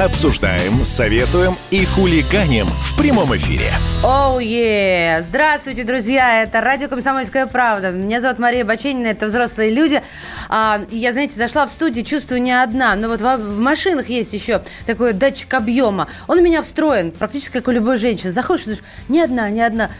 Обсуждаем, советуем и хулиганим в прямом эфире. Оу, oh, Здравствуйте, друзья! Это радио «Комсомольская правда». Меня зовут Мария Баченина, это «Взрослые люди». А, я, знаете, зашла в студию, чувствую не одна, но вот в, в машинах есть еще такой датчик объема. Он у меня встроен, практически как у любой женщины. Заходишь, думаешь, не одна, не одна.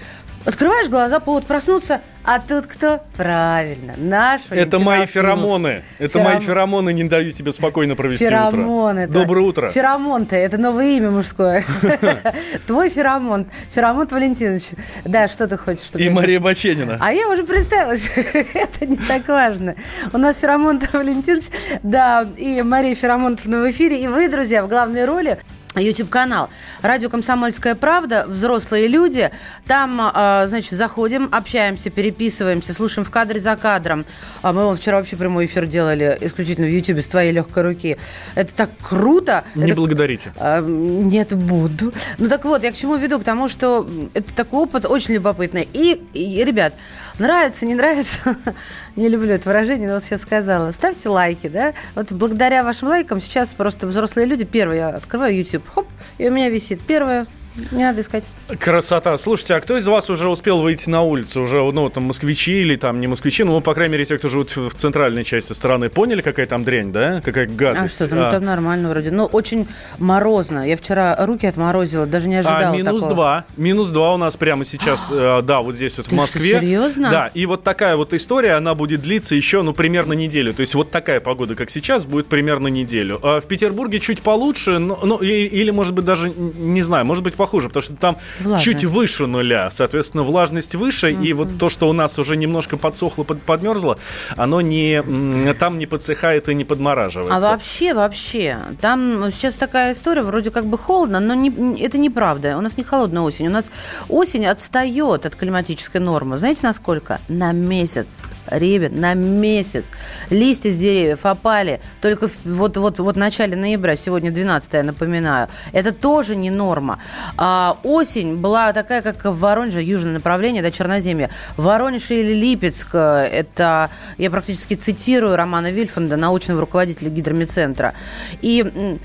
Открываешь глаза, повод проснуться, а тут кто? Правильно, наш Это мои феромоны. Это Фером... мои феромоны не дают тебе спокойно провести Феромоны. утро. Доброе утро. Феромон-то, это новое имя мужское. Твой феромон. Феромон Валентинович. Да, что ты хочешь? И Мария Баченина. А я уже представилась. это не так важно. У нас Феромон Валентинович, да, и Мария Феромонтовна в эфире. И вы, друзья, в главной роли YouTube-канал. Радио «Комсомольская правда», взрослые люди. Там, э, значит, заходим, общаемся, переписываемся, слушаем в кадре за кадром. А мы вчера вообще прямой эфир делали исключительно в YouTube с твоей легкой руки. Это так круто. Не это... благодарите. Э, нет, буду. Ну так вот, я к чему веду? К тому, что это такой опыт очень любопытный. И, и ребят, Нравится, не нравится, не люблю это выражение, но вот сейчас сказала. Ставьте лайки, да? Вот благодаря вашим лайкам сейчас просто взрослые люди, первое, я открываю YouTube, хоп, и у меня висит первое, не надо искать. Красота. Слушайте, а кто из вас уже успел выйти на улицу? Уже, ну, там, москвичи или там не москвичи? Ну, по крайней мере, те, кто живут в, центральной части страны, поняли, какая там дрянь, да? Какая гадость. А что, там, а... там нормально вроде. Ну, очень морозно. Я вчера руки отморозила, даже не ожидала А, минус такого. два. Минус два у нас прямо сейчас, э, да, вот здесь вот Ты в Москве. Что, серьезно? Да, и вот такая вот история, она будет длиться еще, ну, примерно неделю. То есть вот такая погода, как сейчас, будет примерно неделю. А в Петербурге чуть получше, ну, ну и, или, может быть, даже, не знаю, может быть, похуже, потому что там влажность. чуть выше нуля. Соответственно, влажность выше, uh-huh. и вот то, что у нас уже немножко подсохло, под, подмерзло, оно не, там не подсыхает и не подмораживается. А вообще, вообще, там сейчас такая история, вроде как бы холодно, но не, это неправда. У нас не холодная осень. У нас осень отстает от климатической нормы. Знаете, насколько? На месяц. Ребят, на месяц. Листья с деревьев опали только вот-вот вот в начале ноября, сегодня 12 я напоминаю. Это тоже не норма. А, осень была такая, как в Воронеже, южное направление, да, Черноземье. Воронеж или Липецк, э, это, я практически цитирую Романа Вильфанда, научного руководителя гидромедцентра. И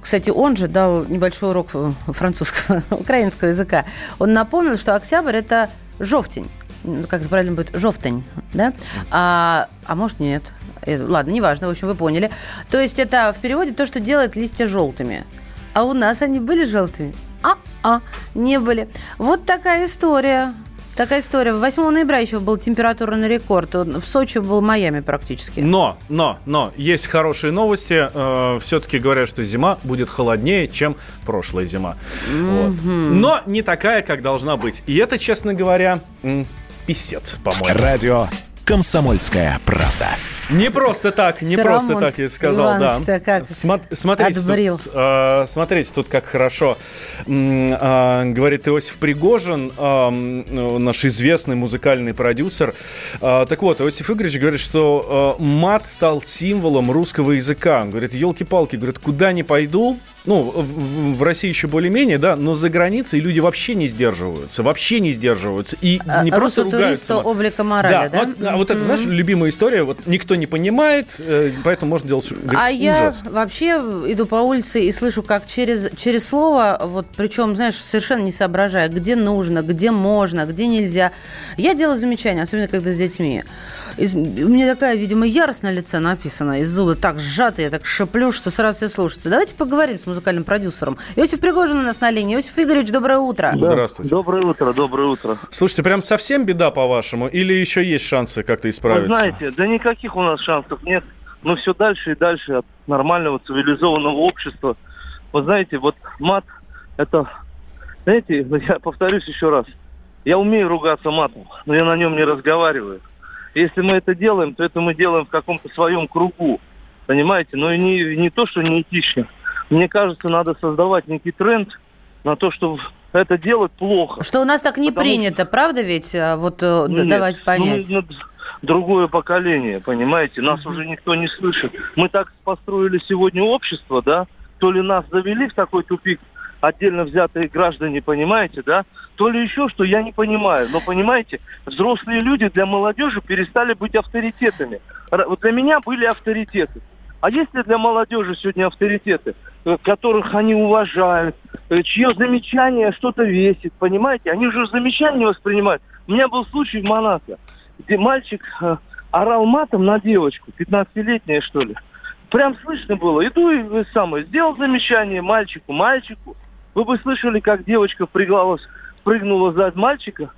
кстати, он же дал небольшой урок французского, украинского языка. Он напомнил, что октябрь – это жовтень. Ну, как это правильно будет? Жовтень, да? А, а может, нет. Э, ладно, неважно, в общем, вы поняли. То есть это в переводе то, что делает листья желтыми. А у нас они были желтыми? А-а, не были. Вот такая история. Такая история. 8 ноября еще был температурный рекорд. В Сочи был Майами практически. Но, но, но, есть хорошие новости. Э, все-таки говорят, что зима будет холоднее, чем прошлая зима. Mm-hmm. Вот. Но не такая, как должна быть. И это, честно говоря, писец, по-моему. Радио «Комсомольская правда». Не просто так, не Феромон просто так я сказал, Иванович, да. Как Смо- смотрите, тут, э, смотрите, тут как хорошо э, говорит Иосиф Пригожин, э, наш известный музыкальный продюсер. Э, так вот, Иосиф Игоревич говорит, что э, мат стал символом русского языка. Он говорит, елки-палки, говорит, куда не пойду, ну, в, в России еще более-менее, да, но за границей люди вообще не сдерживаются, вообще не сдерживаются. И а, не просто ругаются. облика морали, да? да? Вот, а вот это, знаешь, любимая история, вот никто не понимает, э, поэтому можно делать говорит, А ужас. я вообще иду по улице и слышу, как через, через слово, вот причем, знаешь, совершенно не соображая, где нужно, где можно, где нельзя. Я делаю замечания, особенно когда с детьми. И у меня такая, видимо, ярость на лице написана, и зубы так сжатые, я так шеплю, что сразу все слушаются. Давайте поговорим с музыкальным продюсером. Иосиф Пригожин у нас на линии. Иосиф Игоревич, доброе утро. Да. Здравствуйте. Доброе утро, доброе утро. Слушайте, прям совсем беда, по-вашему? Или еще есть шансы как-то исправиться? Вы знаете, да никаких у нас шансов нет. Но все дальше и дальше от нормального цивилизованного общества. Вы знаете, вот мат, это, знаете, я повторюсь еще раз, я умею ругаться матом, но я на нем не разговариваю. Если мы это делаем, то это мы делаем в каком-то своем кругу. Понимаете? Но и не, не то, что не этично. Мне кажется, надо создавать некий тренд на то, что это делать плохо. Что у нас так не принято, что... правда ведь? А, вот э, ну, давать нет, понять. Ну, другое поколение, понимаете? Нас uh-huh. уже никто не слышит. Мы так построили сегодня общество, да, то ли нас завели в такой тупик отдельно взятые граждане, понимаете, да? То ли еще что, я не понимаю. Но, понимаете, взрослые люди для молодежи перестали быть авторитетами. Вот для меня были авторитеты. А есть ли для молодежи сегодня авторитеты, э, которых они уважают, э, чье замечание что-то весит, понимаете? Они уже замечания воспринимают. У меня был случай в Монако, где мальчик э, орал матом на девочку, 15-летняя что ли. Прям слышно было. Иду и самое, сделал замечание мальчику, мальчику. Вы бы слышали, как девочка впряглась, прыгнула за мальчика,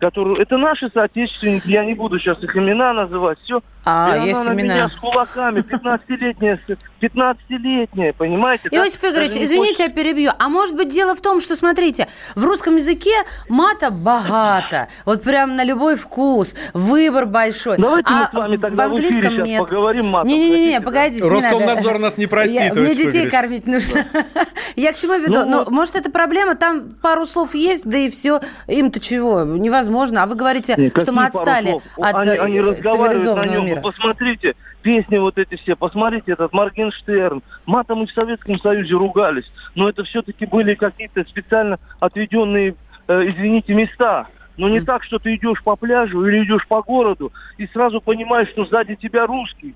который... Это наши соотечественники, я не буду сейчас их имена называть, все. А, и есть она имена. меня с кулаками, 15-летняя, 15-летняя, понимаете? Иосиф да? Игоревич, извините, я перебью. А может быть дело в том, что, смотрите, в русском языке мата богато, вот прям на любой вкус, выбор большой. Давайте а мы с вами тогда в английском в нет. поговорим матом. Не-не-не, погодите. Роскомнадзор нас не простит. Мне детей кормить нужно. Я к чему веду? Ну, может, это проблема, там пару слов есть, да и все. Им-то чего? Невозможно. А вы говорите, что мы отстали от цивилизованного мира мира. Посмотрите, песни вот эти все, посмотрите этот Моргенштерн. Матом мы в Советском Союзе ругались, но это все-таки были какие-то специально отведенные, э, извините, места. Но не так, что ты идешь по пляжу или идешь по городу и сразу понимаешь, что сзади тебя русский.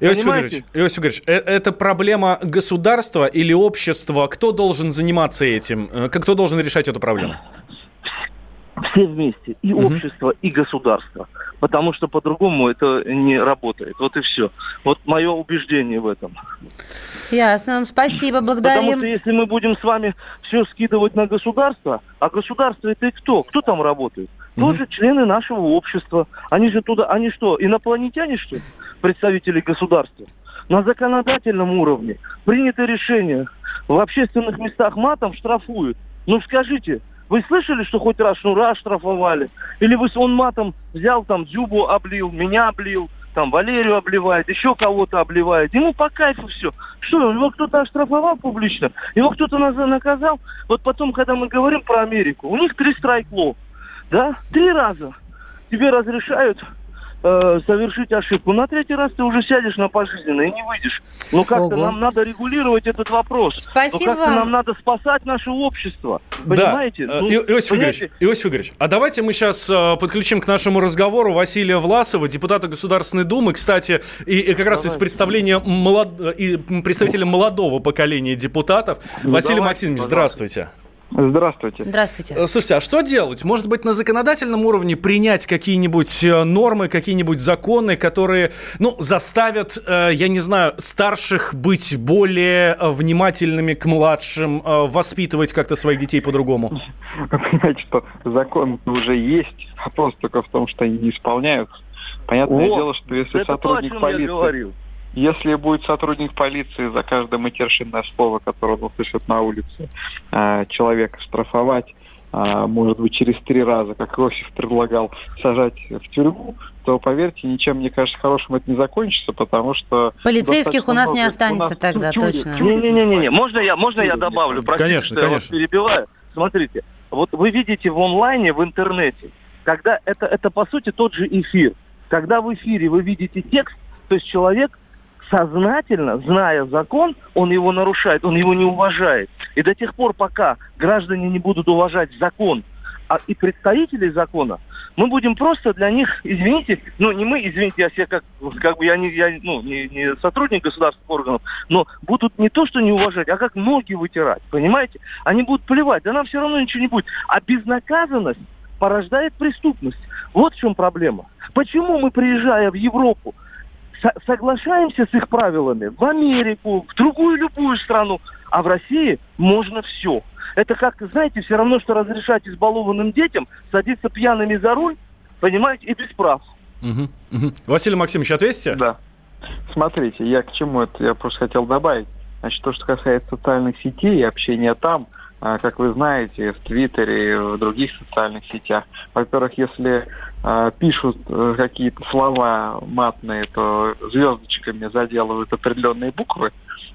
Иосиф Игоревич, Иосиф Игоревич, э, это проблема государства или общества? Кто должен заниматься этим? Э, кто должен решать эту проблему? Все вместе, и угу. общество, и государство. Потому что по-другому это не работает. Вот и все. Вот мое убеждение в этом. Ясно. Спасибо, благодарим. Потому что если мы будем с вами все скидывать на государство, а государство это и кто? Кто там работает? Угу. Тоже члены нашего общества. Они же туда, они что, инопланетяне, что ли? Представители государства. На законодательном уровне принято решение. В общественных местах матом штрафуют. Ну скажите, вы слышали, что хоть раз Шнура штрафовали? Или вы, он матом взял, там, Дзюбу облил, меня облил, там, Валерию обливает, еще кого-то обливает. Ему по кайфу все. Что, его кто-то оштрафовал публично? Его кто-то наказал? Вот потом, когда мы говорим про Америку, у них три страйкло. Да? Три раза. Тебе разрешают э, совершить ошибку. На третий раз ты уже сядешь на пожизненно и не выйдешь. Но как-то нам надо регулировать этот вопрос. Спасибо. Но как-то нам надо спасать наше общество. Понимаете? Да. Ну, Иосиф, Игоревич, Иосиф Игоревич, а давайте мы сейчас э, подключим к нашему разговору Василия Власова, депутата Государственной Думы, кстати, и, и как раз из представления молод... и представителя молодого поколения депутатов. Ну, Василий давайте, Максимович, здравствуйте. Здравствуйте. Здравствуйте. Э, слушайте, а что делать? Может быть, на законодательном уровне принять какие-нибудь э, нормы, какие-нибудь законы, которые, ну, заставят, э, я не знаю, старших быть более внимательными к младшим, воспитывать как-то своих детей по-другому? Вы понимаете, что закон уже есть, вопрос только в том, что они не исполняются. Понятное О, дело, что если сотрудник полиции если будет сотрудник полиции за каждое матершинное слово, которое он услышит на улице, э, человека штрафовать, э, может быть, через три раза, как Иосиф предлагал, сажать в тюрьму, то, поверьте, ничем, мне кажется, хорошим это не закончится, потому что... Полицейских у нас не останется нас тогда, точно. Не-не-не, можно я, можно я добавлю? Простите, конечно, что конечно. я вас перебиваю. Смотрите, вот вы видите в онлайне, в интернете, когда это, это по сути тот же эфир. Когда в эфире вы видите текст, то есть человек сознательно, зная закон, он его нарушает, он его не уважает. И до тех пор, пока граждане не будут уважать закон, а и представителей закона, мы будем просто для них, извините, ну не мы, извините, я себе как, как бы я не, я, ну, не, не сотрудник государственных органов, но будут не то, что не уважать, а как ноги вытирать, понимаете? Они будут плевать, да нам все равно ничего не будет. А безнаказанность порождает преступность. Вот в чем проблема. Почему мы, приезжая в Европу, соглашаемся с их правилами в Америку, в другую любую страну, а в России можно все. Это как, знаете, все равно, что разрешать избалованным детям садиться пьяными за руль, понимаете, и без прав. Угу, угу. Василий Максимович, ответьте? Да. Смотрите, я к чему это, я просто хотел добавить. Значит, то, что касается социальных сетей и общения там, как вы знаете, в Твиттере, в других социальных сетях. Во-первых, если э, пишут э, какие-то слова матные, то звездочками заделывают определенные буквы,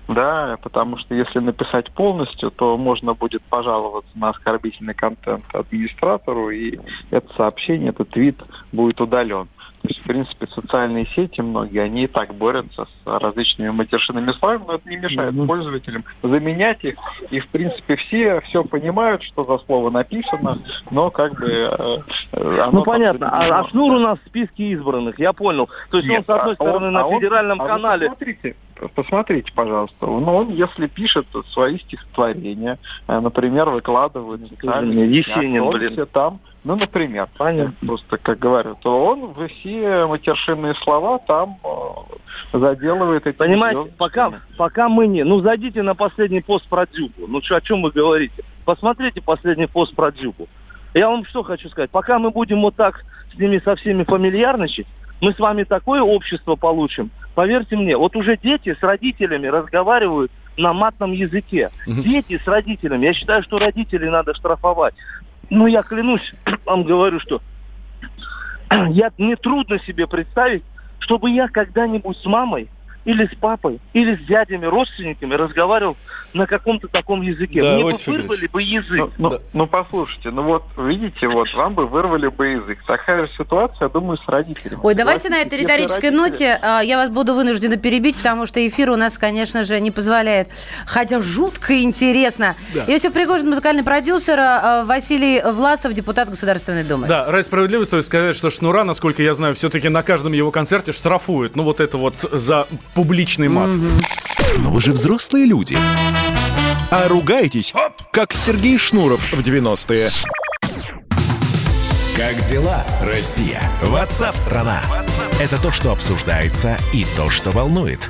да, потому что если написать полностью, то можно будет пожаловаться на оскорбительный контент администратору, и это сообщение, этот твит будет удален. То есть, в принципе, социальные сети многие, они и так борются с различными матершинными словами, но это не мешает mm-hmm. пользователям заменять их. И, в принципе, все все понимают, что за слово написано, но как бы э. Ну, понятно. А, а Шнур у нас в списке избранных, я понял. То есть Нет, он, с одной а стороны, он, на а федеральном он, канале... А посмотрите, посмотрите, пожалуйста. Ну, он, если пишет свои стихотворения, э, например, выкладывает... Есенин, блин. Там, ну, например, Понятно. просто как говорю, то он все матершинные слова там э, заделывает эти Понимаете, пока, пока мы не... Ну, зайдите на последний пост про Дзюбу. Ну, что, о чем вы говорите? Посмотрите последний пост про Дзюбу. Я вам что хочу сказать. Пока мы будем вот так с ними со всеми фамильярничать, мы с вами такое общество получим. Поверьте мне, вот уже дети с родителями разговаривают на матном языке. Дети с родителями. Я считаю, что родителей надо штрафовать. Ну, я клянусь, вам говорю, что я, мне трудно себе представить, чтобы я когда-нибудь с мамой или с папой, или с дядями, родственниками разговаривал на каком-то таком языке. Да, Мне бы вырвали бы язык. Ну, ну, да. ну, послушайте, ну вот, видите, вот, вам бы вырвали бы язык. Такая же ситуация, я думаю, с родителями. Ой, давайте на этой риторической родители... ноте а, я вас буду вынуждена перебить, потому что эфир у нас, конечно же, не позволяет. Хотя жутко интересно. Да. Иосиф Пригожин, музыкальный продюсер, а, а, Василий Власов, депутат Государственной Думы. Да, ради справедливости стоит сказать, что Шнура, насколько я знаю, все-таки на каждом его концерте штрафуют. Ну, вот это вот за публичный мат. Но вы же взрослые люди. А ругаетесь, как Сергей Шнуров в 90-е. Как дела, Россия? Ватсап-страна! Это то, что обсуждается и то, что волнует.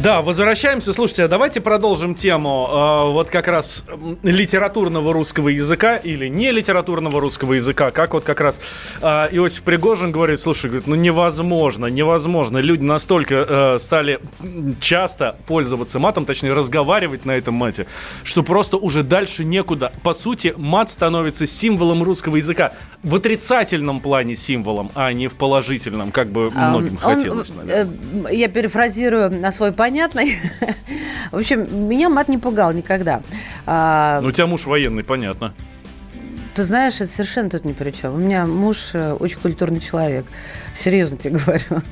Да, возвращаемся. Слушайте, а давайте продолжим тему э, вот как раз литературного русского языка или не литературного русского языка. Как вот как раз э, Иосиф Пригожин говорит, слушай, говорит, ну невозможно, невозможно. Люди настолько э, стали часто пользоваться матом, точнее разговаривать на этом мате, что просто уже дальше некуда. По сути, мат становится символом русского языка. В отрицательном плане символом, а не в положительном, как бы многим а, хотелось, наверное. Э, я перефразирую на свой память понятный. В общем, меня мат не пугал никогда. А, ну, у тебя муж военный, понятно. Ты знаешь, это совершенно тут ни при чем. У меня муж э, очень культурный человек. Серьезно тебе говорю.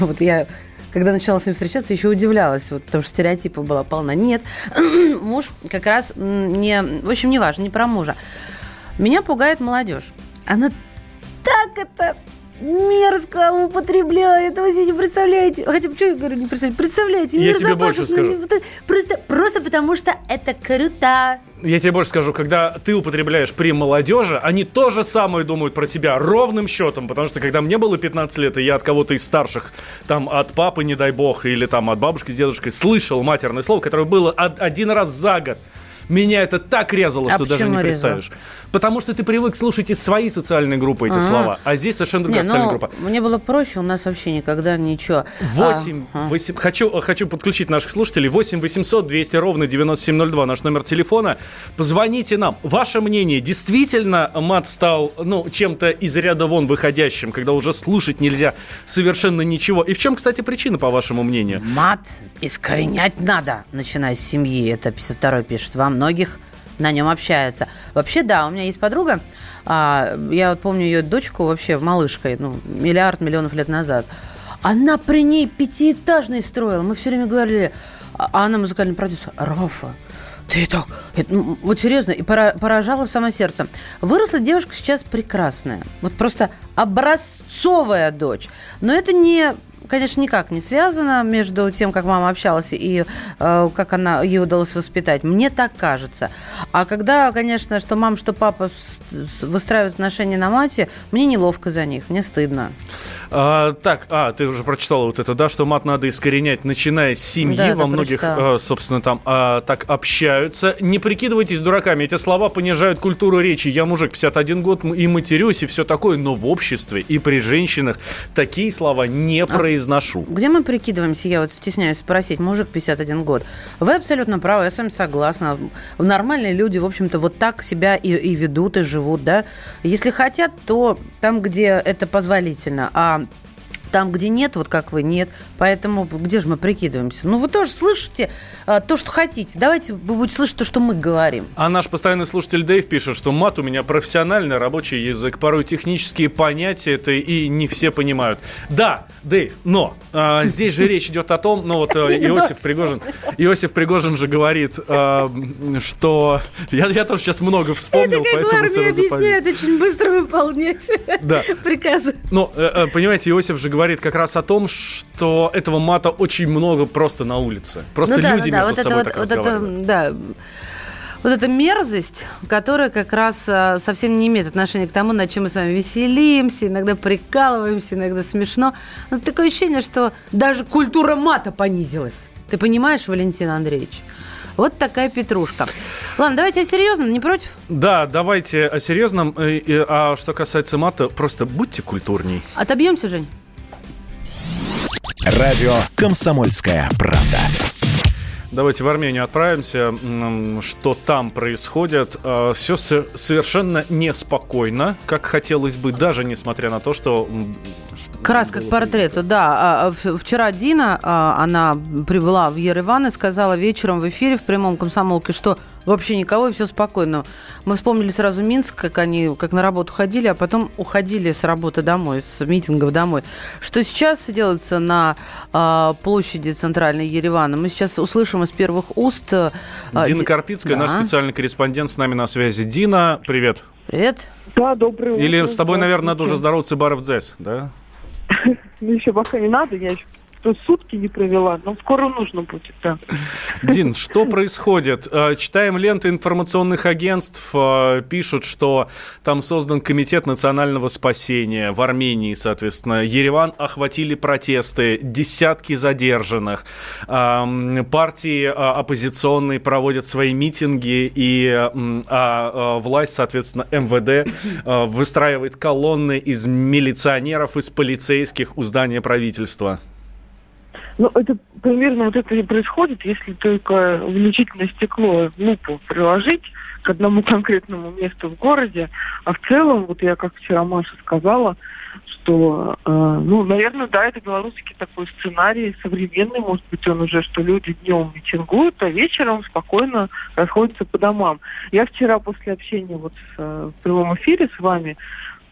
Вот я когда начала с ним встречаться, еще удивлялась, вот, потому что стереотипов была полна. Нет, муж как раз не... В общем, не важно, не про мужа. Меня пугает молодежь. Она так это мерзко употребляет. Вы себе не представляете. Хотя, что я говорю, не представляете? Представляете, я тебе больше скажу. Просто, просто потому что это круто. Я тебе больше скажу, когда ты употребляешь при молодежи, они то же самое думают про тебя ровным счетом, потому что когда мне было 15 лет, и я от кого-то из старших, там от папы, не дай бог, или там от бабушки с дедушкой слышал матерное слово, которое было один раз за год, меня это так резало, а что даже не представишь. Резало? Потому что ты привык слушать из своей социальной группы эти ага. слова, а здесь совершенно другая не, социальная ну, группа. Мне было проще, у нас вообще никогда ничего. 8, а, 8 хочу, хочу подключить наших слушателей. 8 800 200 ровно 9702, наш номер телефона. Позвоните нам. Ваше мнение, действительно мат стал ну, чем-то из ряда вон выходящим, когда уже слушать нельзя совершенно ничего? И в чем, кстати, причина, по вашему мнению? Мат искоренять надо, начиная с семьи. Это 52 пишет. Вам многих на нем общаются. Вообще, да, у меня есть подруга, а, я вот помню ее дочку вообще малышкой, ну, миллиард миллионов лет назад. Она при ней пятиэтажный строила. Мы все время говорили, а, а она музыкальный продюсер. Рафа, ты так, ну, вот серьезно, и поражала в самое сердце. Выросла девушка сейчас прекрасная. Вот просто образцовая дочь. Но это не конечно, никак не связано между тем, как мама общалась и э, как она ей удалось воспитать. Мне так кажется. А когда, конечно, что мама, что папа выстраивают отношения на мате, мне неловко за них, мне стыдно. А, так, а, ты уже прочитала вот это, да, что мат надо искоренять, начиная с семьи. Да, Во многих, а, собственно, там а, так общаются. Не прикидывайтесь дураками. Эти слова понижают культуру речи. Я мужик 51 год и матерюсь, и все такое. Но в обществе и при женщинах такие слова не а, произносят произношу. Где мы прикидываемся, я вот стесняюсь спросить, мужик 51 год. Вы абсолютно правы, я с вами согласна. Нормальные люди, в общем-то, вот так себя и, и ведут, и живут, да. Если хотят, то там, где это позволительно. А там, где нет, вот как вы, нет. Поэтому где же мы прикидываемся? Ну, вы тоже слышите а, то, что хотите. Давайте вы будете слышать то, что мы говорим. А наш постоянный слушатель Дэйв пишет, что мат у меня профессиональный рабочий язык. Порой технические понятия это и не все понимают. Да, Дэйв, но а, здесь же речь идет о том, ну вот э, Иосиф Пригожин, Иосиф Пригожин же говорит, а, что... Я, я тоже сейчас много вспомнил, это как поэтому... в армии объясняют, очень быстро выполнять да. приказы. Ну, понимаете, Иосиф же говорит как раз о том, что этого мата очень много просто на улице. Просто ну, да, люди да, между вот собой это, так вот, разговаривают. Это, да. Вот эта мерзость, которая как раз а, совсем не имеет отношения к тому, над чем мы с вами веселимся, иногда прикалываемся, иногда смешно. Но такое ощущение, что даже культура мата понизилась. Ты понимаешь, Валентин Андреевич? Вот такая петрушка. Ладно, давайте о серьезном, не против? Да, давайте о серьезном. А что касается мата, просто будьте культурней. Отобьемся, Жень? Радио «Комсомольская правда». Давайте в Армению отправимся. Что там происходит? А, Все совершенно неспокойно, как хотелось бы, даже несмотря на то, что... Краска к портрету, да. А, а, вчера Дина, она прибыла в Ереван и сказала вечером в эфире в прямом комсомолке, что вообще никого и все спокойно. Мы вспомнили сразу Минск, как они как на работу ходили, а потом уходили с работы домой, с митингов домой. Что сейчас делается на площади центральной Еревана? Мы сейчас услышим из первых уст. Э, Дина Карпицкая, да. наш специальный корреспондент с нами на связи. Дина, привет. Привет. Да, добрый утро. Или с тобой, наверное, надо уже здороваться Баров Дзес, да? Ну, еще пока не надо, я еще что сутки не провела, но скоро нужно будет, да. Дин, что происходит? Э, читаем ленты информационных агентств, э, пишут, что там создан комитет национального спасения в Армении, соответственно. Ереван охватили протесты, десятки задержанных. Партии э, оппозиционные проводят свои митинги, и а власть, соответственно, МВД выстраивает колонны из милиционеров, из полицейских у здания правительства. Ну, это примерно вот это и происходит, если только увеличительное стекло, лупу приложить к одному конкретному месту в городе. А в целом, вот я как вчера Маша сказала, что, э, ну, наверное, да, это белорусский такой сценарий современный, может быть, он уже, что люди днем митингуют, а вечером спокойно расходятся по домам. Я вчера после общения вот с, э, в прямом эфире с вами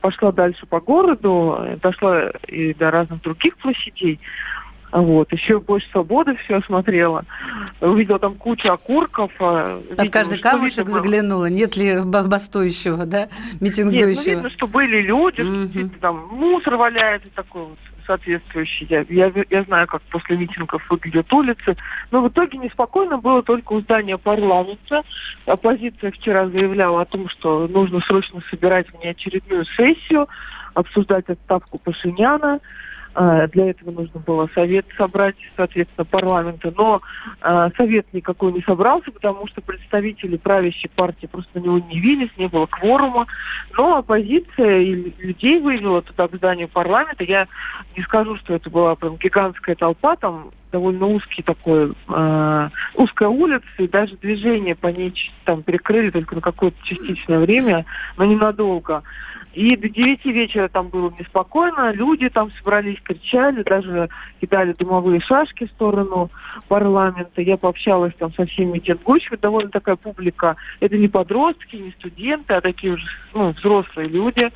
пошла дальше по городу, дошла и до разных других площадей. Вот. Еще больше свободы все осмотрела. Увидела там кучу окурков. А, Под каждый камушек видимо, заглянула. Нет ли бастующего, да, митингующего? Нет, ну, видно, что были люди, mm-hmm. что там мусор валяется такой вот соответствующий. Я, я, я знаю, как после митингов выглядят улицы. Но в итоге неспокойно было только у здания парламента. Оппозиция вчера заявляла о том, что нужно срочно собирать внеочередную сессию, обсуждать отставку Пашиняна. А, для этого нужно было совет собрать, соответственно, парламента. Но э, совет никакой не собрался, потому что представители правящей партии просто на него не явились, не было кворума. Но оппозиция и людей вывела туда к зданию парламента. Я не скажу, что это была прям гигантская толпа, там довольно узкий такой, э, узкая улица, и даже движение по ней там перекрыли только на какое-то частичное время, но ненадолго. И до девяти вечера там было неспокойно, люди там собрались, кричали, даже кидали дымовые шашки в сторону парламента. Я пообщалась там со всеми митингующими, довольно такая публика. Это не подростки, не студенты, а такие уже ну, взрослые люди,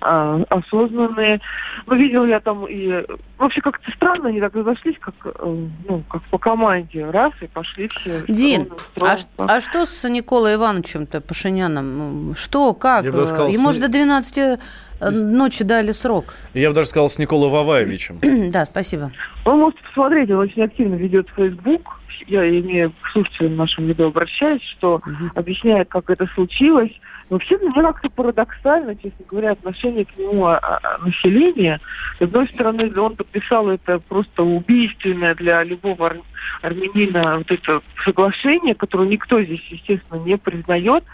а, осознанные. Ну, видел я там и... Вообще как-то странно они так разошлись, как, э, ну, как по команде. Раз, и пошли все. Дин, а, а что с Николой Ивановичем-то, Пашиняном? Что, как? Ему же до 12 ночи, э, ночи дали срок. Я бы даже сказал, с Николой Ваваевичем. да, спасибо. Вы можете посмотреть, он очень активно ведет Facebook. Я имею к слушателям нашим видео обращаюсь, что угу. объясняет, как это случилось. Вообще для меня как-то парадоксально, честно говоря, отношение к нему а, а, населения. С одной стороны, он подписал это просто убийственное для любого ар- армянина вот это соглашение, которое никто здесь, естественно, не признает.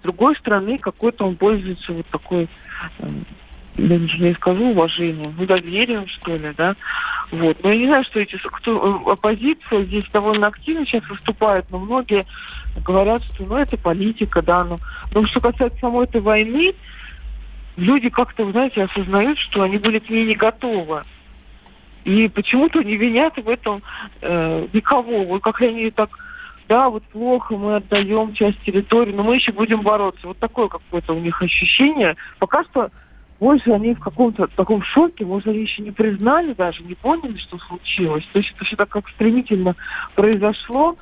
С другой стороны, какой-то он пользуется вот такой, э, я не скажу уважением, ну, доверием, что ли, да. Вот. Но я не знаю, что эти кто, оппозиция здесь довольно активно сейчас выступает, но многие говорят, что ну это политика, да, но, но что касается самой этой войны, люди как-то, знаете, осознают, что они были к ней не готовы. И почему-то не винят в этом э, никого. Вот как они так, да, вот плохо, мы отдаем часть территории, но мы еще будем бороться. Вот такое какое-то у них ощущение. Пока что больше они в каком-то таком шоке, может, они еще не признали даже, не поняли, что случилось. То есть это все так как стремительно произошло.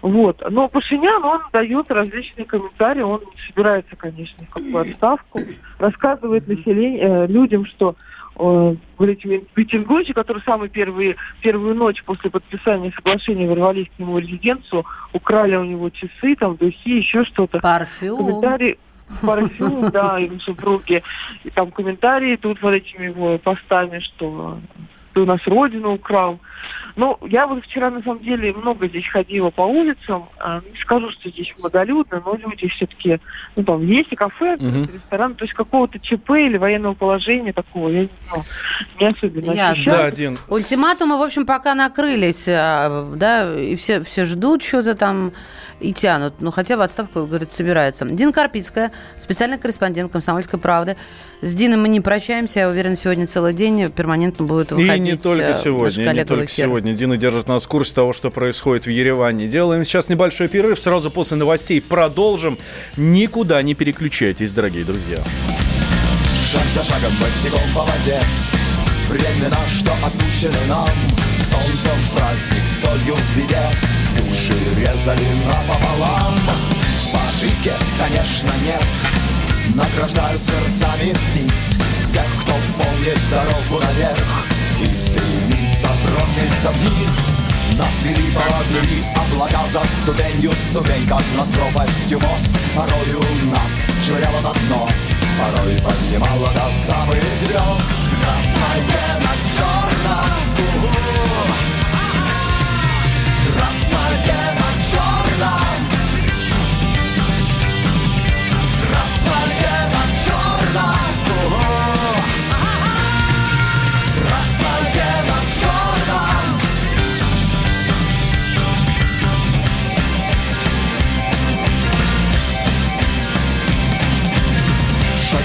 Вот. Но Пашинян, он дает различные комментарии, он собирается, конечно, в какую отставку, рассказывает населению, э, людям, что э, эти митингующие, которые самые первые, первую ночь после подписания соглашения ворвались к нему в резиденцию, украли у него часы, там, духи, еще что-то. Парфюм. Комментарии, парфюм, да, и супруги. И там комментарии тут под этими его постами, что ты у нас родину украл. Ну, я вот вчера, на самом деле, много здесь ходила по улицам. А, не скажу, что здесь многолюдно, но люди все-таки, ну, там, есть и кафе, угу. ресторан, то есть какого-то ЧП или военного положения такого, я ну, не особенно Ясно. ощущаю. Да, один. Ультиматумы, в общем, пока накрылись, а, да, и все, все ждут что-то там и тянут. Ну, хотя в отставку, говорит, собирается. Дина Карпицкая, специальный корреспондент «Комсомольской правды». С Диной мы не прощаемся. Я уверен, сегодня целый день перманентно будет выходить. И не только э, сегодня, не только сегодня. Дина держит нас в курсе того, что происходит в Ереване. Делаем сейчас небольшой перерыв. Сразу после новостей продолжим. Никуда не переключайтесь, дорогие друзья. Шаг за шагом босиком по воде Времена, что отпущены нам Солнцем в праздник, солью в беде Души резали напополам По ошибке, конечно, нет Награждают сердцами птиц Тех, кто помнит дорогу наверх И стремится броситься вниз. Нас вели поводили облака за ступенью Ступень, как над пропастью мост. Порою нас швыряло на дно Порой поднимала до самых звезд. Красное на черном Красное на черном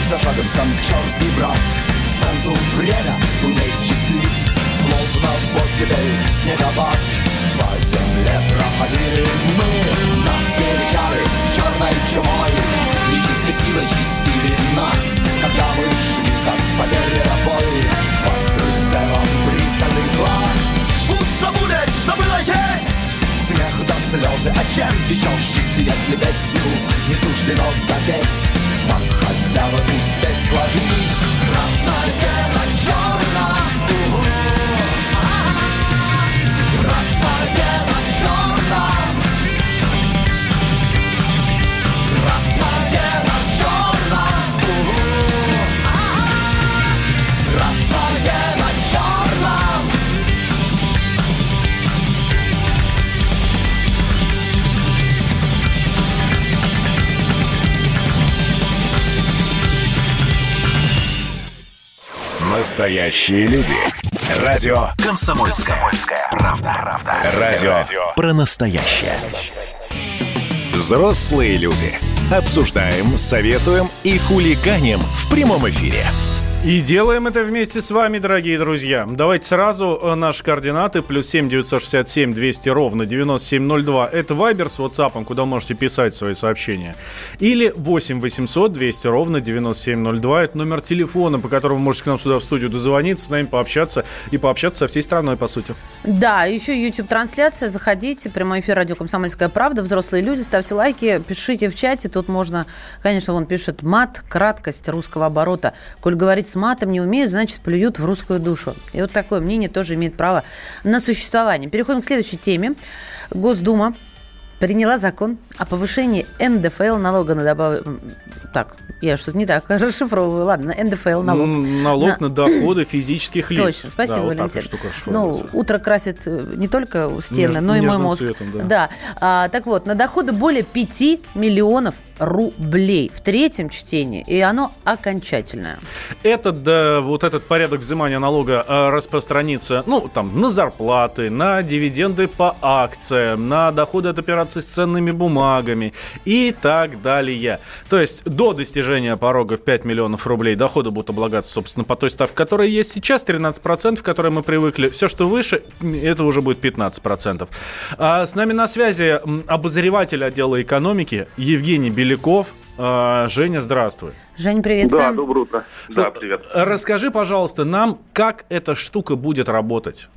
за шагом сам черт не брат. Солнцу время Гудеть часы. Словно вот теперь снегопад. По земле проходили мы. Нас величали черной чумой Нечистой силой чистили нас Когда мы шли как по бой Под прицелом пристальный глаз. Будь что будет, что было есть. Смех до слезы, а чем еще жить Если песню не суждено допеть Так хотя бы успеть сложить. Красное на черном Красное Настоящие люди. Радио Комсомольская. Правда. Радио про настоящее. Взрослые люди. Обсуждаем, советуем и хулиганим в прямом эфире. И делаем это вместе с вами, дорогие друзья. Давайте сразу э, наши координаты. Плюс 7 967 200 ровно 9702. Это Вайбер с WhatsApp, куда можете писать свои сообщения. Или 8 800 200 ровно 9702. Это номер телефона, по которому можете к нам сюда в студию дозвониться, с нами пообщаться и пообщаться со всей страной, по сути. Да, еще YouTube-трансляция. Заходите. Прямой эфир радио «Комсомольская правда». Взрослые люди, ставьте лайки, пишите в чате. Тут можно, конечно, он пишет мат, краткость русского оборота. Коль говорить с матом не умеют, значит, плюют в русскую душу. И вот такое мнение тоже имеет право на существование. Переходим к следующей теме. Госдума приняла закон о повышении НДФЛ налога на добав... Так, я что-то не так расшифровываю. Ладно, НДФЛ налог. Налог на, на доходы физических лиц. Точно, спасибо, да, Валентин. ну, утро красит э, не только стены, Неж, но и мой мозг. Цветом, да. да. А, так вот, на доходы более 5 миллионов рублей в третьем чтении, и оно окончательное. Этот, да, вот этот порядок взимания налога э, распространится, ну, там, на зарплаты, на дивиденды по акциям, на доходы от операций с ценными бумагами и так далее. То есть до достижения порога в 5 миллионов рублей доходы будут облагаться, собственно, по той ставке, которая есть сейчас, 13%, к которой мы привыкли. Все, что выше, это уже будет 15%. А с нами на связи обозреватель отдела экономики Евгений Беляков. А, Женя, здравствуй. Жень, привет. Да, доброе утро. Да, привет. Расскажи, пожалуйста, нам, как эта штука будет работать.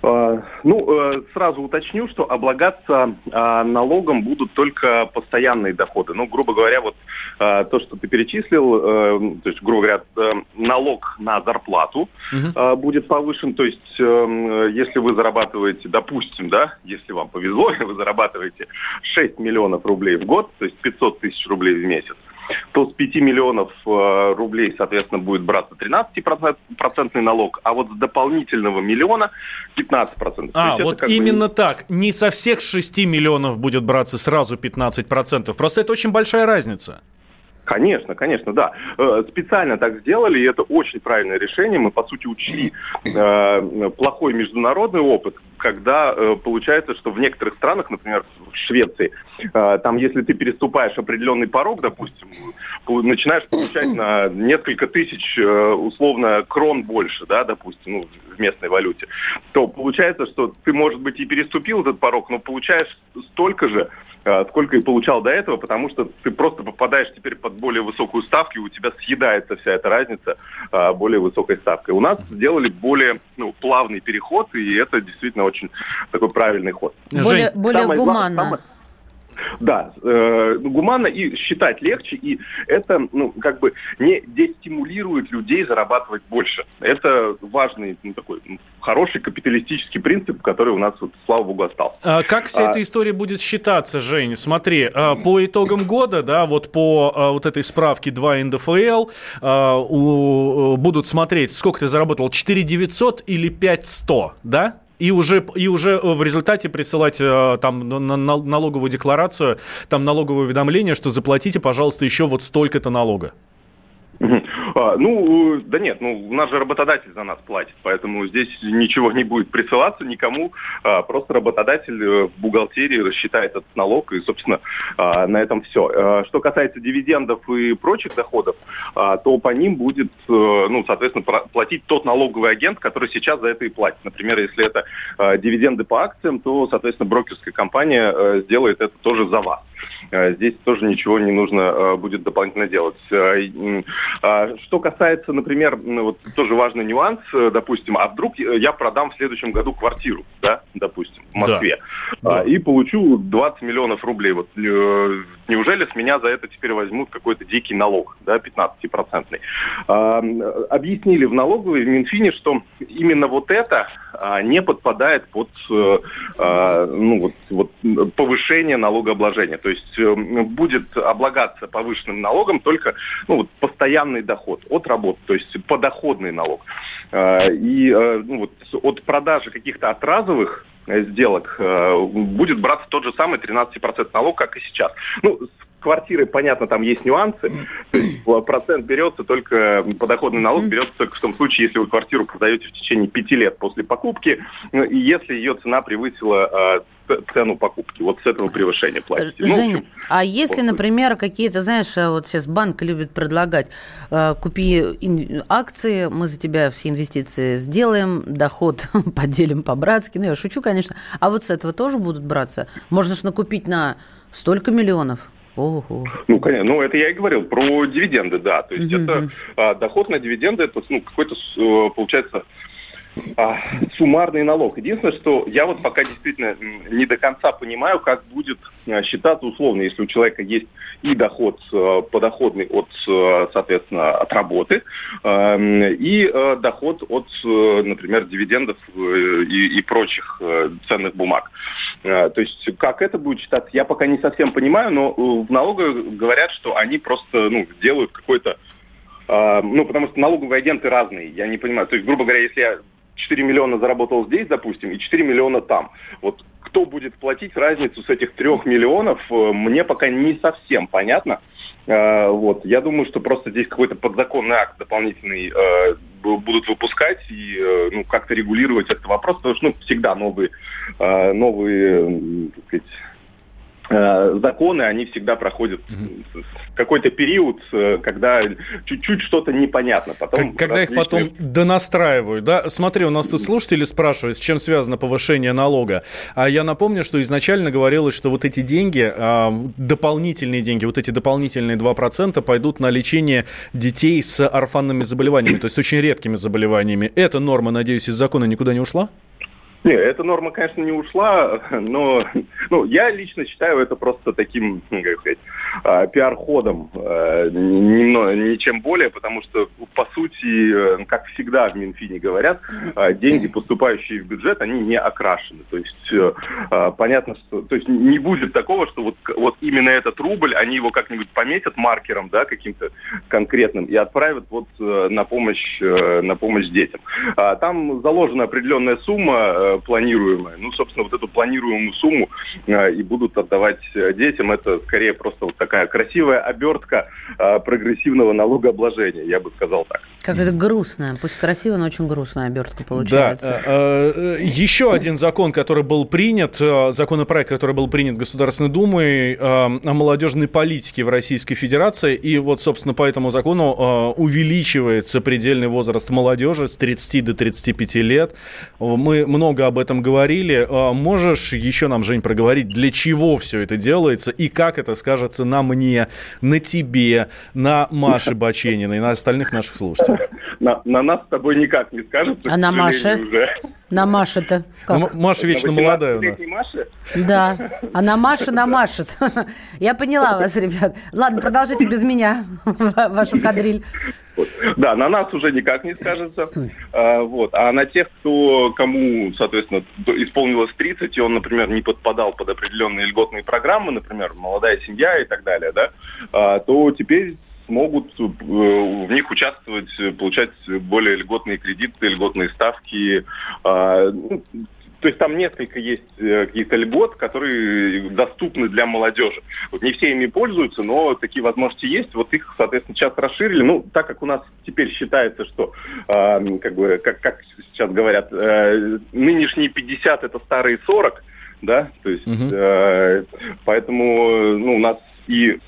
А, ну, э, сразу уточню, что облагаться а, налогом будут только постоянные доходы. Ну, грубо говоря, вот то, что ты перечислил, э, то есть, грубо говоря, э, налог на зарплату угу. будет повышен. То есть, если вы зарабатываете, допустим, да, если вам повезло, вы зарабатываете 6 миллионов рублей в год, то есть 500 тысяч рублей в месяц, то с 5 миллионов э, рублей, соответственно, будет браться 13% налог, а вот с дополнительного миллиона 15%. А, вот именно бы... так. Не со всех 6 миллионов будет браться сразу 15%. Просто это очень большая разница. Конечно, конечно, да. Э, специально так сделали, и это очень правильное решение. Мы, по сути, учли э, плохой международный опыт, когда э, получается, что в некоторых странах, например, в Швеции, э, там, если ты переступаешь определенный порог, допустим, начинаешь получать на несколько тысяч, э, условно, крон больше, да, допустим, ну, в местной валюте, то получается, что ты, может быть, и переступил этот порог, но получаешь столько же, Э, сколько и получал до этого, потому что ты просто попадаешь теперь под более высокую ставку, и у тебя съедается вся эта разница э, более высокой ставкой. У нас сделали более ну, плавный переход, и это действительно очень такой правильный ход. Более, более гуманно. Самое, да, э, гуманно и считать легче, и это, ну, как бы не дестимулирует людей зарабатывать больше. Это важный, ну, такой хороший капиталистический принцип, который у нас, вот, слава богу, остался. А как вся а... эта история будет считаться, Жень? Смотри, а, по итогам года, да, вот по а, вот этой справке 2 НДФЛ а, у, будут смотреть, сколько ты заработал, 4 900 или 5 100, да? И уже, и уже в результате присылать э, там на, на, налоговую декларацию, там налоговое уведомление, что заплатите, пожалуйста, еще вот столько-то налога. А, ну, да нет, ну, у нас же работодатель за нас платит, поэтому здесь ничего не будет присылаться никому, а, просто работодатель э, в бухгалтерии рассчитает этот налог, и, собственно, а, на этом все. А, что касается дивидендов и прочих доходов, а, то по ним будет, э, ну, соответственно, платить тот налоговый агент, который сейчас за это и платит. Например, если это а, дивиденды по акциям, то, соответственно, брокерская компания а, сделает это тоже за вас. А, здесь тоже ничего не нужно а, будет дополнительно делать. А, что касается, например, ну, вот тоже важный нюанс, э, допустим, а вдруг я продам в следующем году квартиру, да, допустим, в Москве, да. и получу 20 миллионов рублей. Вот э, неужели с меня за это теперь возьмут какой-то дикий налог, да, 15-процентный? Объяснили в налоговой, в Минфине, что именно вот это не подпадает под ну, вот, вот, повышение налогообложения. То есть будет облагаться повышенным налогом только ну, вот, постоянный доход от работы, то есть подоходный налог. А, и а, ну, вот, от продажи каких-то отразовых сделок а, будет браться тот же самый 13% налог, как и сейчас. Ну, с квартирой, понятно, там есть нюансы. То есть процент берется только, подоходный налог берется только в том случае, если вы квартиру продаете в течение пяти лет после покупки, ну, и если ее цена превысила цену покупки. Вот с этого превышения платите. Ну, Женя, ну, а если, например, какие-то, знаешь, э, вот сейчас банк любит предлагать, э, купи акции, мы за тебя все инвестиции сделаем, доход поделим по-братски. Ну, я шучу, конечно. А вот с этого тоже будут браться? Можно же накупить на столько миллионов. Ого. Ну, конечно, ну это я и говорил про дивиденды, да. То есть угу. это а, доход на дивиденды, это ну, какой-то, э, получается, а, суммарный налог. Единственное, что я вот пока действительно не до конца понимаю, как будет а, считаться условно, если у человека есть и доход а, подоходный от, а, соответственно, от работы, и доход от, например, дивидендов э, и, и прочих э, ценных бумаг. То есть как это будет считаться, я пока не совсем понимаю, но э, в налоговой говорят, что они просто ну, делают какой-то ну, потому что налоговые агенты разные, я не понимаю. То есть, грубо говоря, если я 4 миллиона заработал здесь, допустим, и 4 миллиона там. Вот кто будет платить разницу с этих трех миллионов, мне пока не совсем понятно. Вот. Я думаю, что просто здесь какой-то подзаконный акт дополнительный будут выпускать и ну, как-то регулировать этот вопрос, потому что ну, всегда новые, новые так сказать, Э, законы, они всегда проходят угу. какой-то период, э, когда чуть-чуть что-то непонятно. Потом когда различные... их потом донастраивают, да? Смотри, у нас тут слушатели спрашивают, с чем связано повышение налога. А я напомню, что изначально говорилось, что вот эти деньги, а, дополнительные деньги, вот эти дополнительные 2% пойдут на лечение детей с орфанными заболеваниями, то есть очень редкими заболеваниями. Эта норма, надеюсь, из закона никуда не ушла? Нет, эта норма, конечно, не ушла, но ну, я лично считаю это просто таким, как сказать, а, пиар-ходом, э, ничем более, потому что, по сути, э, как всегда в Минфине говорят, а, деньги, поступающие в бюджет, они не окрашены. То есть э, а, понятно, что то есть не будет такого, что вот, вот именно этот рубль, они его как-нибудь пометят маркером, да, каким-то конкретным, и отправят вот на помощь, на помощь детям. Там заложена определенная сумма планируемая. Ну, собственно, вот эту планируемую сумму и будут отдавать детям. Это скорее просто вот такая красивая обертка э, прогрессивного налогообложения, я бы сказал так. Как это грустная, пусть красивая, но очень грустная обертка получается. Да. Э, э, еще один закон, который был принят, э, законопроект, который был принят Государственной Думой э, о молодежной политике в Российской Федерации, и вот, собственно, по этому закону э, увеличивается предельный возраст молодежи с 30 до 35 лет. Мы много об этом говорили. Э, можешь еще нам, Жень, проговорить, для чего все это делается и как это скажется на мне, на тебе, на Маше Бачениной, на остальных наших слушателей? На, на нас с тобой никак не скажется. А на Маше? Уже. На Маше-то как? Ну, Маша вечно молодая у нас. Маше? Да. А на Маше намашет. Я поняла вас, ребят. Ладно, продолжите без меня вашу кадриль. Да, на нас уже никак не скажется. А, вот. А на тех, кто, кому, соответственно, исполнилось 30, и он, например, не подпадал под определенные льготные программы, например, молодая семья и так далее, да, а, то теперь смогут э, в них участвовать, получать более льготные кредиты, льготные ставки. То есть там несколько есть э, каких-то льгот, которые доступны для молодежи. Вот не все ими пользуются, но такие возможности есть. Вот их, соответственно, сейчас расширили. Ну, так как у нас теперь считается, что, э, как бы, как, как сейчас говорят, э, нынешние 50 это старые 40, да, то есть, угу. э, поэтому, ну, у нас и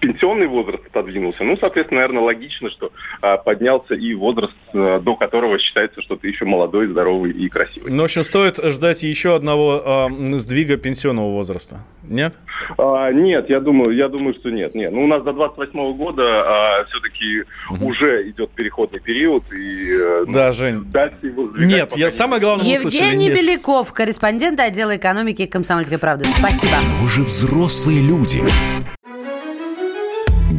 пенсионный возраст отодвинулся, ну, соответственно, наверное, логично, что а, поднялся и возраст, а, до которого считается, что ты еще молодой, здоровый и красивый. Ну, в общем, стоит ждать еще одного а, сдвига пенсионного возраста, нет? А, нет, я думаю, я думаю, что нет. нет. Ну, у нас до 28 года а, все-таки угу. уже идет переходный период. И, э, да, ну, Жень. Его нет, я самое главное Евгений услышали, Беляков, корреспондент отдела экономики «Комсомольской правды». Спасибо. Вы же взрослые люди.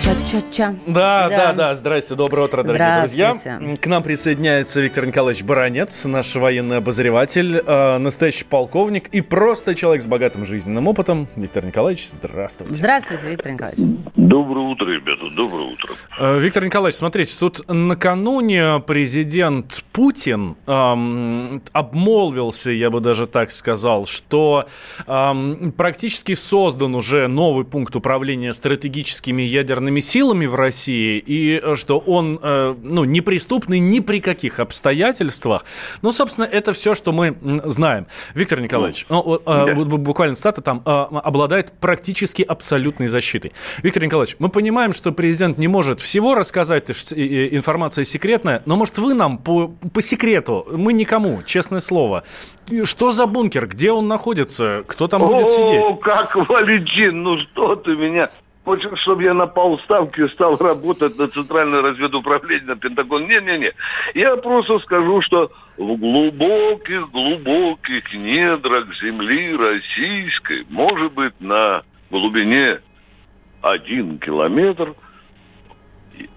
Ча-ча-ча. Да, да, да, да. Здрасте, доброе утро, дорогие друзья. К нам присоединяется Виктор Николаевич Баранец, наш военный обозреватель, э, настоящий полковник и просто человек с богатым жизненным опытом. Виктор Николаевич, здравствуйте. Здравствуйте, Виктор Николаевич. Доброе утро, ребята, доброе утро. Э, Виктор Николаевич, смотрите, тут накануне президент Путин эм, обмолвился, я бы даже так сказал, что эм, практически создан уже новый пункт управления стратегическими ядерными вооруженными силами в России, и э, что он э, ну, неприступный ни при каких обстоятельствах. Ну, собственно, это все, что мы знаем. Виктор Николаевич, ну, ну, да. вот буквально стата там обладает практически абсолютной защитой. Виктор Николаевич, мы понимаем, что президент не может всего рассказать, информация секретная, но, может, вы нам по, по секрету, мы никому, честное слово, что за бункер, где он находится, кто там будет сидеть? О, как Валентин, ну что ты меня хочет, чтобы я напал в ставки и стал работать на Центральное разведуправление, на Пентагон. Не-не-не. Я просто скажу, что в глубоких-глубоких недрах земли российской, может быть, на глубине один километр,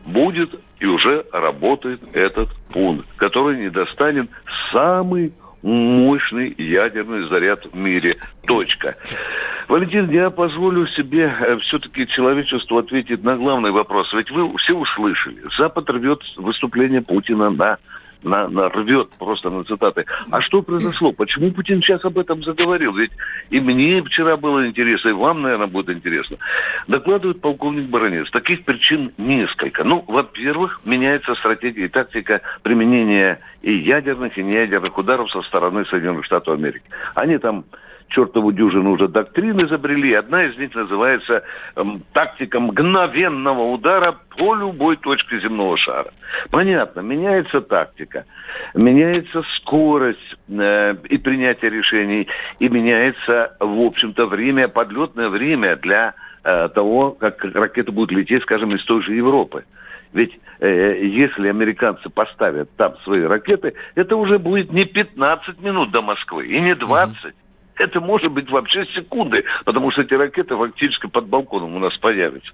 будет и уже работает этот пункт, который не достанет самый мощный ядерный заряд в мире. Точка. Валентин, я позволю себе э, все-таки человечеству ответить на главный вопрос. Ведь вы все услышали. Запад рвет выступление Путина на на, на рвет просто на цитаты. А что произошло? Почему Путин сейчас об этом заговорил? Ведь и мне вчера было интересно, и вам, наверное, будет интересно. Докладывает полковник Баранец. Таких причин несколько. Ну, во-первых, меняется стратегия и тактика применения и ядерных, и неядерных ударов со стороны Соединенных Штатов Америки. Они там чертову дюжину уже доктрин изобрели. Одна из них называется эм, тактика мгновенного удара по любой точке земного шара. Понятно, меняется тактика, меняется скорость э, и принятия решений, и меняется, в общем-то, время, подлетное время для э, того, как ракеты будут лететь, скажем, из той же Европы. Ведь э, если американцы поставят там свои ракеты, это уже будет не 15 минут до Москвы и не 20. Mm-hmm. Это может быть вообще секунды, потому что эти ракеты фактически под балконом у нас появятся.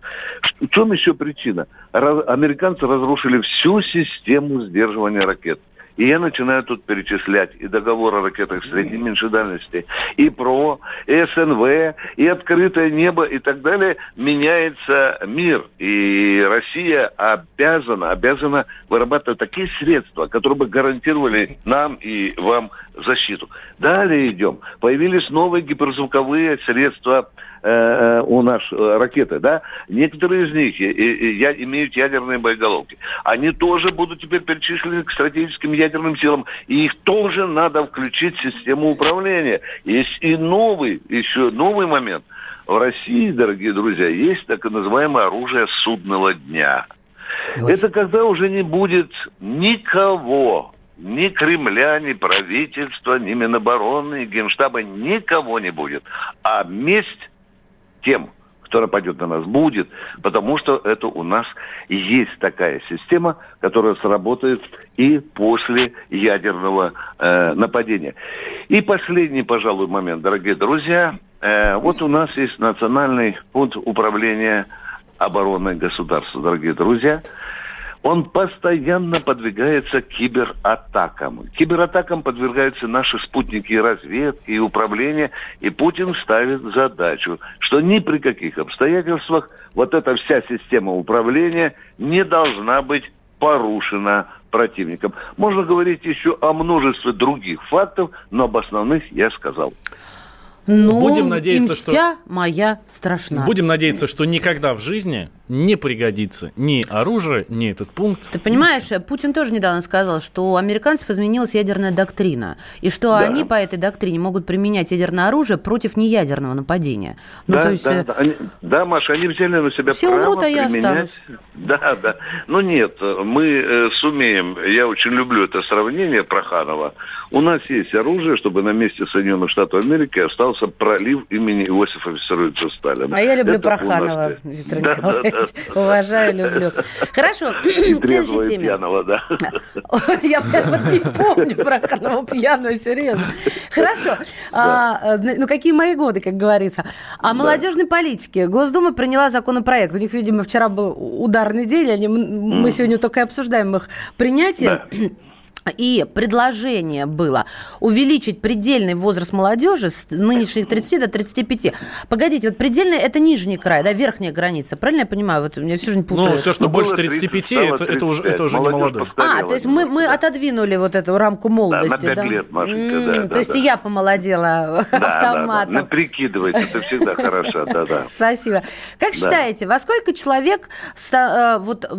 В чем еще причина? Раз, американцы разрушили всю систему сдерживания ракет. И я начинаю тут перечислять и договор о ракетах средней меньшей дальности, и ПРО, и СНВ, и открытое небо, и так далее. Меняется мир. И Россия обязана, обязана вырабатывать такие средства, которые бы гарантировали нам и вам защиту. Далее идем. Появились новые гиперзвуковые средства Э, э, у нас э, ракеты, да, некоторые из них и, и, я, имеют ядерные боеголовки. Они тоже будут теперь перечислены к стратегическим ядерным силам, и их тоже надо включить в систему управления. Есть и новый, еще новый момент. В России, дорогие друзья, есть так называемое оружие судного дня. Это когда уже не будет никого, ни Кремля, ни правительства, ни Минобороны, ни Генштаба, никого не будет. А месть тем, кто нападет на нас, будет, потому что это у нас есть такая система, которая сработает и после ядерного э, нападения. И последний, пожалуй, момент, дорогие друзья. Э, вот у нас есть национальный пункт управления обороной государства, дорогие друзья он постоянно подвигается кибератакам. Кибератакам подвергаются наши спутники разведки, и управления, и Путин ставит задачу, что ни при каких обстоятельствах вот эта вся система управления не должна быть порушена противником. Можно говорить еще о множестве других фактов, но об основных я сказал. Ну, Будем надеяться, что... моя страшна. Будем надеяться, что никогда в жизни не пригодится ни оружие, ни этот пункт. Ты понимаешь, Путин тоже недавно сказал, что у американцев изменилась ядерная доктрина, и что да. они по этой доктрине могут применять ядерное оружие против неядерного нападения. Ну, да, то есть... да, э, да. Они, да, Маша, они взяли на себя Все право умрут, а я останусь. Да, да. Ну нет, мы э, сумеем, я очень люблю это сравнение Проханова, у нас есть оружие, чтобы на месте Соединенных Штатов Америки остался пролив имени Иосифа Виссарионовича Сталина. А я люблю это Проханова, Виктор да, Николаевич. Да, да. Уважаю, люблю. Хорошо, к следующей теме. пьяного, да. Я вот не помню Проханова пьяного, серьезно. Хорошо. А, ну, какие мои годы, как говорится. О молодежной политике. Госдума приняла законопроект. У них, видимо, вчера был ударный день. Они, мы сегодня только и обсуждаем их принятие. И предложение было увеличить предельный возраст молодежи с нынешних 30 до 35. Погодите, вот предельный – это нижний край, да, верхняя граница, правильно я понимаю? Вот я всю жизнь путаю. Ну, все, что ну, больше 35, это, это уже, это уже не молодой. А, то есть мы, мы отодвинули вот эту рамку молодости, да? На 5 да? лет, Машенька, да, да. То есть да. я помолодела да, автоматом. Да, да. Ну, прикидывайте, это всегда хорошо, да-да. Спасибо. Как считаете, во сколько человек э, вот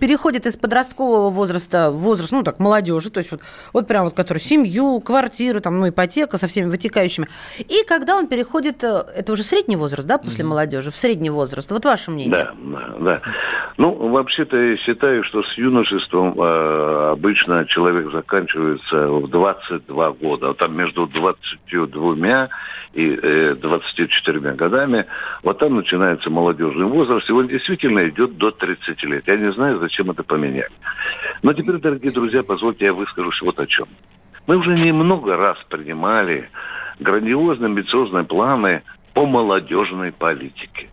переходит из подросткового возраста в возраст, ну так, молодежи, молодежи, то есть вот, вот прям вот, который семью, квартиру, там, ну, ипотека со всеми вытекающими. И когда он переходит, э, это уже средний возраст, да, после mm-hmm. молодежи, в средний возраст. Вот ваше мнение? Да, да, да. Ну, вообще-то я считаю, что с юношеством э, обычно человек заканчивается в 22 года, там между 22 и э, 24 годами, вот там начинается молодежный возраст, и он действительно идет до 30 лет. Я не знаю, зачем это поменять. Но теперь, дорогие друзья, позвольте я выскажусь вот о чем. Мы уже немного раз принимали грандиозные амбициозные планы по молодежной политике.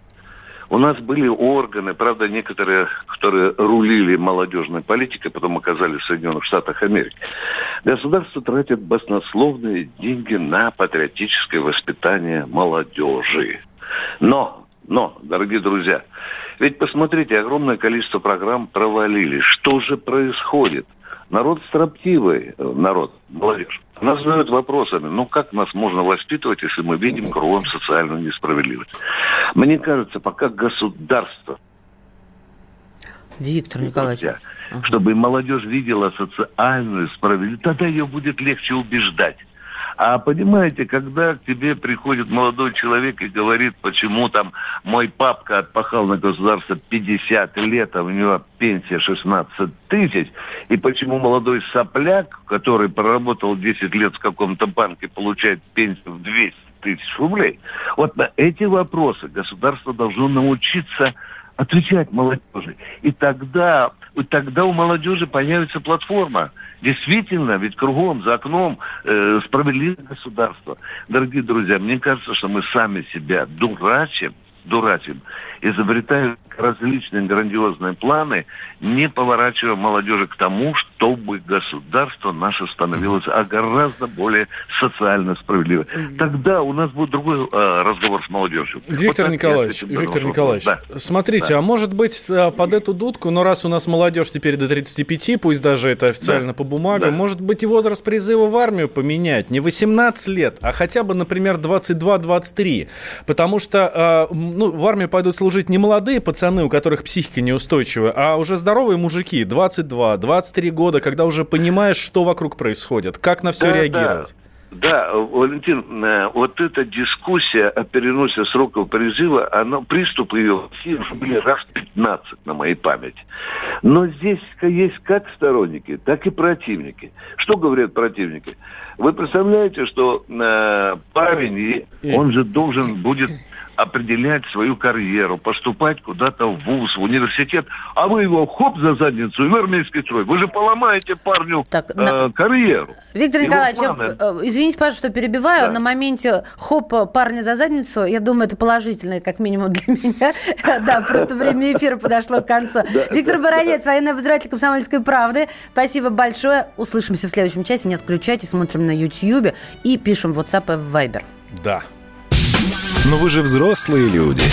У нас были органы, правда, некоторые, которые рулили молодежной политикой, потом оказались в Соединенных Штатах Америки. Государство тратит баснословные деньги на патриотическое воспитание молодежи. Но, но, дорогие друзья, ведь посмотрите, огромное количество программ провалились. Что же происходит? Народ строптивый, э, народ, молодежь. Нас задают вопросами, ну как нас можно воспитывать, если мы видим кругом социальную несправедливость? Мне кажется, пока государство Виктор Николаевич. Чтобы молодежь видела социальную справедливость, тогда ее будет легче убеждать. А понимаете, когда к тебе приходит молодой человек и говорит, почему там мой папка отпахал на государство 50 лет, а у него пенсия 16 тысяч, и почему молодой сопляк, который проработал 10 лет в каком-то банке, получает пенсию в 200 тысяч рублей. Вот на эти вопросы государство должно научиться отвечать молодежи. И тогда, и тогда у молодежи появится платформа. Действительно, ведь кругом, за окном э, справедливое государство. Дорогие друзья, мне кажется, что мы сами себя дурачим, дурачим, изобретают различные грандиозные планы, не поворачивая молодежи к тому, чтобы государство наше становилось а гораздо более социально справедливо. Тогда у нас будет другой э, разговор с молодежью. Виктор вот Николаевич, Виктор Николаевич, да. смотрите, да. а может быть э, под эту дудку, но раз у нас молодежь теперь до 35, пусть даже это официально да. по бумагам, да. может быть и возраст призыва в армию поменять, не 18 лет, а хотя бы, например, 22-23, потому что э, ну, в армию пойдут служить не молодые пацаны, пацаны, у которых психика неустойчивая, а уже здоровые мужики, 22, 23 года, когда уже понимаешь, что вокруг происходит, как на все да, реагировать. Да. Да, Валентин, э, вот эта дискуссия о переносе сроков призыва, она, приступы ее уже были раз 15 на моей памяти. Но здесь есть как сторонники, так и противники. Что говорят противники? Вы представляете, что э, парень, он же должен будет определять свою карьеру, поступать куда-то в ВУЗ, в университет, а вы его хоп за задницу и в армейский строй. Вы же поломаете парню так, э, на... карьеру. Виктор Николаевич, планы... Э, извините, пожалуйста, что перебиваю. Да. На моменте хоп парня за задницу, я думаю, это положительно, как минимум для меня. Да, просто время эфира подошло к концу. Виктор Баранец, военный обозреватель «Комсомольской правды». Спасибо большое. Услышимся в следующем часе. Не отключайте, смотрим на YouTube и пишем в WhatsApp и в Viber. Да. Но вы же взрослые люди.